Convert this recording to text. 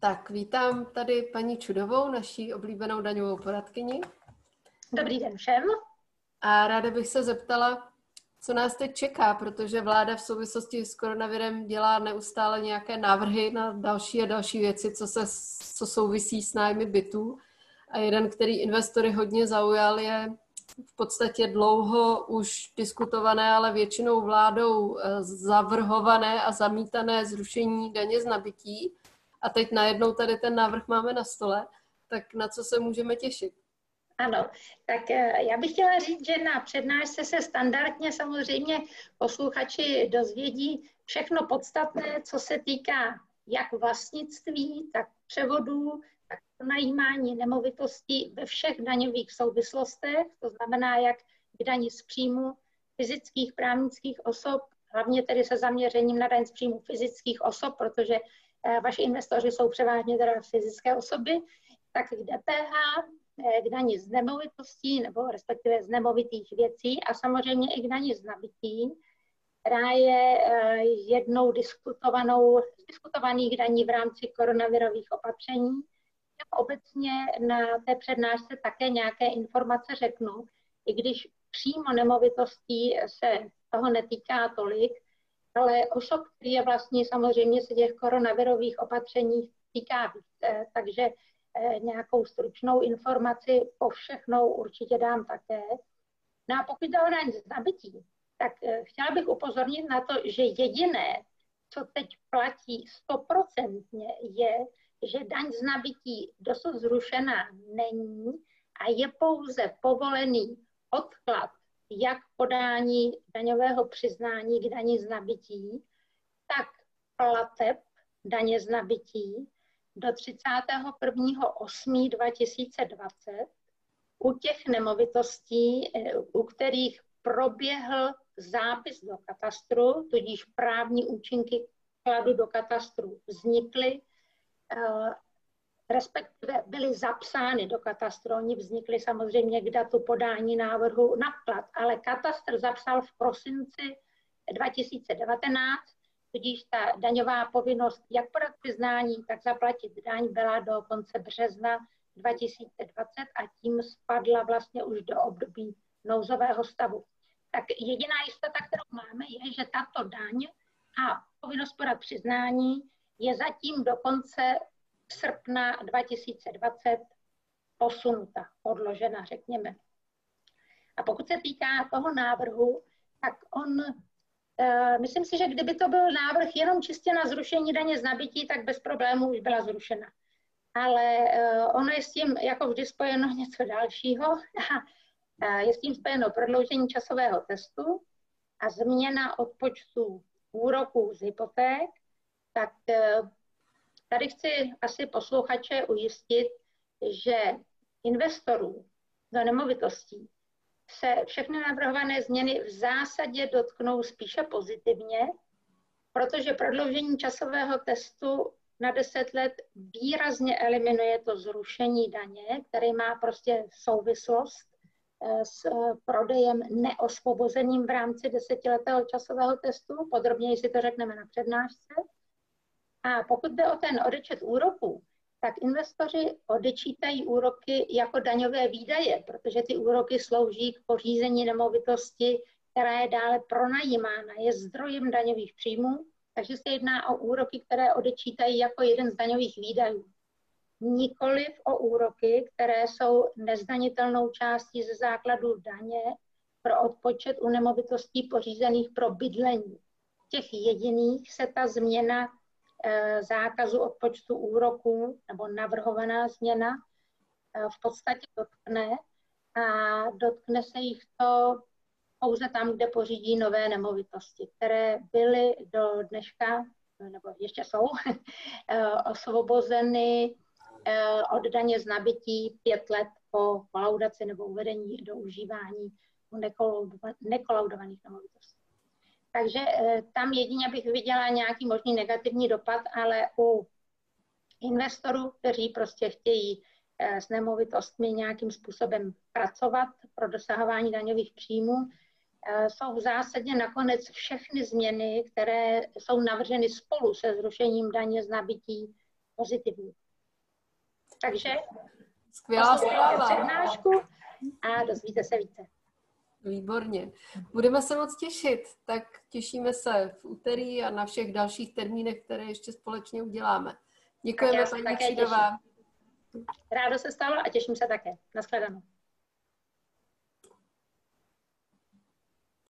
Tak, vítám tady paní Čudovou, naší oblíbenou daňovou poradkyni. Dobrý den všem. A ráda bych se zeptala, co nás teď čeká, protože vláda v souvislosti s koronavirem dělá neustále nějaké návrhy na další a další věci, co, se, co souvisí s nájmy bytů. A jeden, který investory hodně zaujal, je v podstatě dlouho už diskutované, ale většinou vládou eh, zavrhované a zamítané zrušení daně z nabití. A teď najednou tady ten návrh máme na stole, tak na co se můžeme těšit? Ano, tak eh, já bych chtěla říct, že na přednášce se standardně samozřejmě posluchači dozvědí všechno podstatné, co se týká jak vlastnictví, tak převodů, tak najímání nemovitostí ve všech daňových souvislostech, to znamená jak k daní z příjmu fyzických, právnických osob, hlavně tedy se zaměřením na daň z příjmu fyzických osob, protože vaši investoři jsou převážně teda fyzické osoby, tak k DPH, eh, k daní z nemovitostí nebo respektive z nemovitých věcí a samozřejmě i k daní z nabití, která je eh, jednou diskutovanou, diskutovaných daní v rámci koronavirových opatření. Obecně na té přednášce také nějaké informace řeknu, i když přímo nemovitostí se toho netýká tolik, ale osob, který je vlastně samozřejmě se těch koronavirových opatření týká více, takže eh, nějakou stručnou informaci po všechnou určitě dám také. No a pokud jde o daň z nabití, tak eh, chtěla bych upozornit na to, že jediné, co teď platí stoprocentně, je, že daň z nabití dosud zrušená není a je pouze povolený odklad jak podání daňového přiznání k daní z nabití, tak plateb daně z nabití do 31.8.2020 u těch nemovitostí, eh, u kterých proběhl zápis do katastru, tudíž právní účinky kladu do katastru vznikly Eh, respektive byly zapsány do katastru. Oni vznikly samozřejmě k datu podání návrhu na plat, ale katastr zapsal v prosinci 2019, tudíž ta daňová povinnost jak podat přiznání, tak zaplatit daň byla do konce března 2020 a tím spadla vlastně už do období nouzového stavu. Tak jediná jistota, kterou máme, je, že tato daň a povinnost podat přiznání je zatím do konce srpna 2020 posunuta, odložena, řekněme. A pokud se týká toho návrhu, tak on, uh, myslím si, že kdyby to byl návrh jenom čistě na zrušení daně z nabití, tak bez problémů už byla zrušena. Ale uh, ono je s tím jako vždy spojeno něco dalšího. A, uh, je s tím spojeno prodloužení časového testu a změna odpočtu úroků z hypoték, tak Tady chci asi posluchače ujistit, že investorů do nemovitostí se všechny navrhované změny v zásadě dotknou spíše pozitivně, protože prodloužení časového testu na 10 let výrazně eliminuje to zrušení daně, který má prostě souvislost eh, s eh, prodejem neosvobozeným v rámci desetiletého časového testu. Podrobněji si to řekneme na přednášce. A pokud jde o ten odečet úroků, tak investoři odečítají úroky jako daňové výdaje, protože ty úroky slouží k pořízení nemovitosti, která je dále pronajímána, je zdrojem daňových příjmů, takže se jedná o úroky, které odečítají jako jeden z daňových výdajů. Nikoliv o úroky, které jsou nezdanitelnou částí ze základu daně pro odpočet u nemovitostí pořízených pro bydlení. Těch jediných se ta změna zákazu odpočtu úroků nebo navrhovaná změna eh, v podstatě dotkne a dotkne se jich to pouze tam, kde pořídí nové nemovitosti, které byly do dneška, nebo ještě jsou, eh, osvobozeny od daně z nabití pět let po kolaudaci nebo uvedení do užívání nekolaudovaných nemovitostí. Takže eh, tam jedině bych viděla nějaký možný negativní dopad, ale u investorů, kteří prostě chtějí eh, s nemovitostmi nějakým způsobem pracovat pro dosahování daňových příjmů, eh, jsou v zásadě nakonec všechny změny, které jsou navrženy spolu se zrušením daně z nabití, pozitivní. Takže Skvělá zpráva. přednášku a dozvíte se více. Výborně. Budeme se moc těšit, tak těšíme se v úterý a na všech dalších termínech, které ještě společně uděláme. Děkujeme, paní Křídová. Rádo se stalo a těším se také. Naschledanou.